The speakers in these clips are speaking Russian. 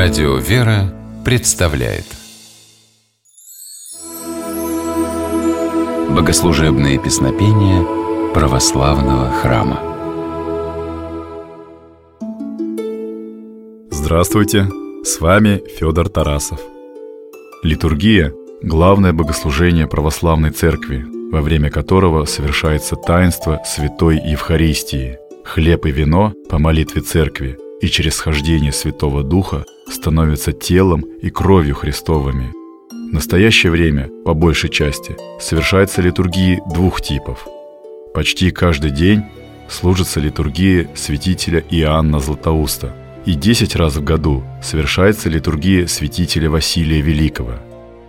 Радио «Вера» представляет Богослужебные песнопения православного храма Здравствуйте! С вами Федор Тарасов. Литургия – главное богослужение православной церкви, во время которого совершается таинство Святой Евхаристии, хлеб и вино по молитве церкви и через схождение Святого Духа становятся телом и кровью Христовыми. В настоящее время, по большей части, совершается литургии двух типов. Почти каждый день служится литургия святителя Иоанна Златоуста, и 10 раз в году совершается литургия святителя Василия Великого.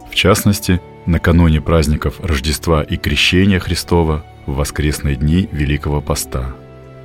В частности, накануне праздников Рождества и Крещения Христова в воскресные дни Великого Поста.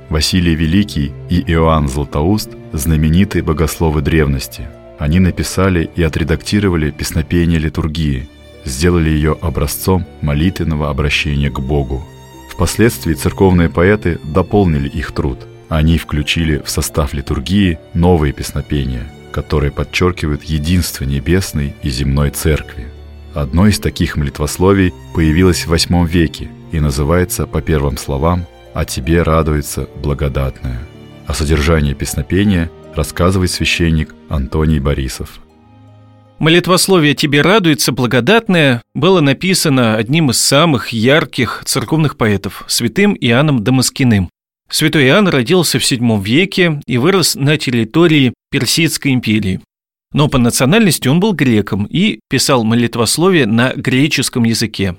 Василий Великий и Иоанн Златоуст – знаменитые богословы древности. Они написали и отредактировали песнопение литургии, сделали ее образцом молитвенного обращения к Богу. Впоследствии церковные поэты дополнили их труд. Они включили в состав литургии новые песнопения, которые подчеркивают единство небесной и земной церкви. Одно из таких молитвословий появилось в VIII веке и называется по первым словам «О тебе радуется благодатная». О содержании песнопения рассказывает священник Антоний Борисов. Молитвословие «Тебе радуется, благодатное» было написано одним из самых ярких церковных поэтов, святым Иоанном Дамаскиным. Святой Иоанн родился в VII веке и вырос на территории Персидской империи. Но по национальности он был греком и писал молитвословие на греческом языке.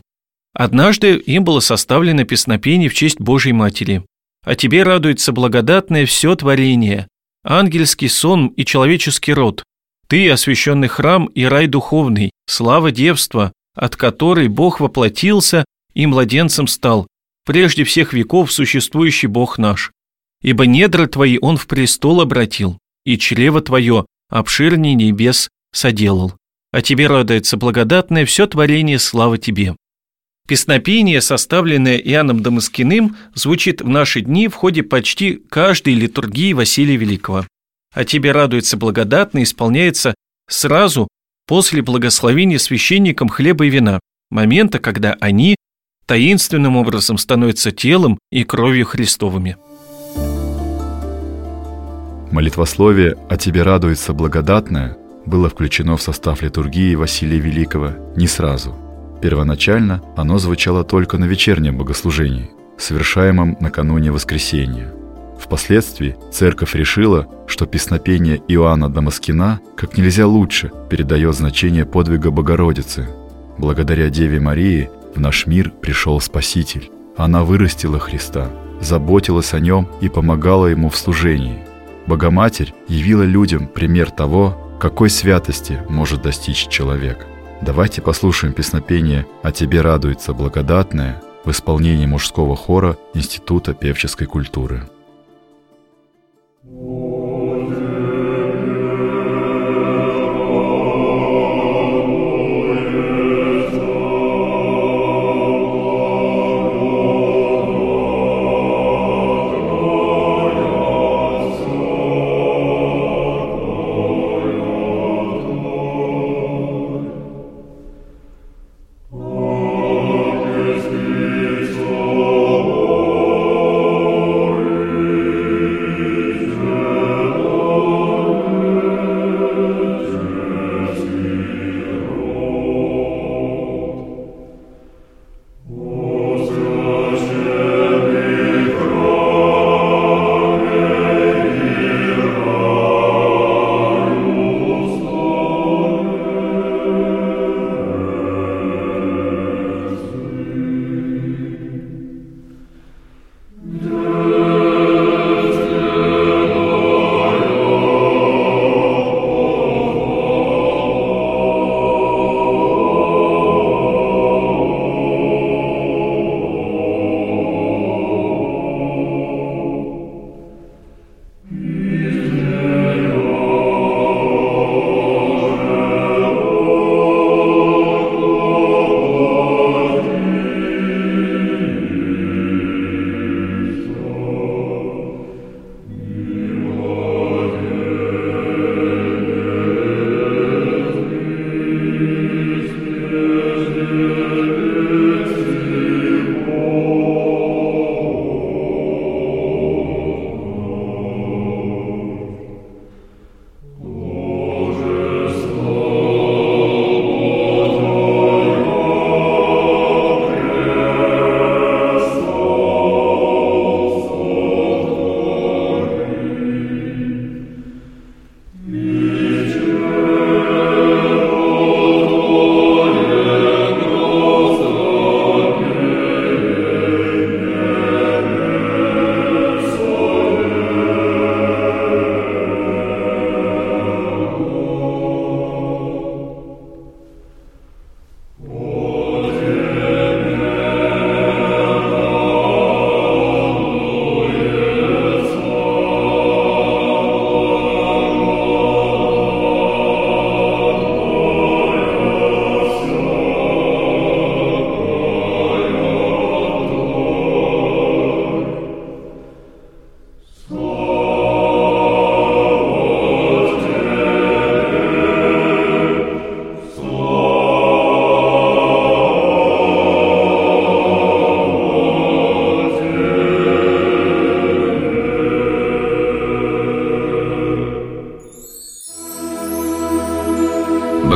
Однажды им было составлено песнопение в честь Божьей Матери. «А тебе радуется благодатное все творение, ангельский сон и человеческий род. Ты – освященный храм и рай духовный, слава девства, от которой Бог воплотился и младенцем стал, прежде всех веков существующий Бог наш. Ибо недра твои Он в престол обратил, и чрево твое обширней небес соделал. А тебе радуется благодатное все творение, слава тебе. Песнопение, составленное Иоанном Дамаскиным, звучит в наши дни в ходе почти каждой литургии Василия Великого. А тебе радуется благодатно исполняется сразу после благословения священникам хлеба и вина, момента, когда они таинственным образом становятся телом и кровью Христовыми. Молитвословие «О тебе радуется благодатное» было включено в состав литургии Василия Великого не сразу – Первоначально оно звучало только на вечернем богослужении, совершаемом накануне воскресения. Впоследствии церковь решила, что песнопение Иоанна Дамаскина как нельзя лучше передает значение подвига Богородицы. Благодаря Деве Марии в наш мир пришел Спаситель. Она вырастила Христа, заботилась о нем и помогала ему в служении. Богоматерь явила людям пример того, какой святости может достичь человек – Давайте послушаем песнопение «А тебе радуется благодатное» в исполнении мужского хора Института певческой культуры.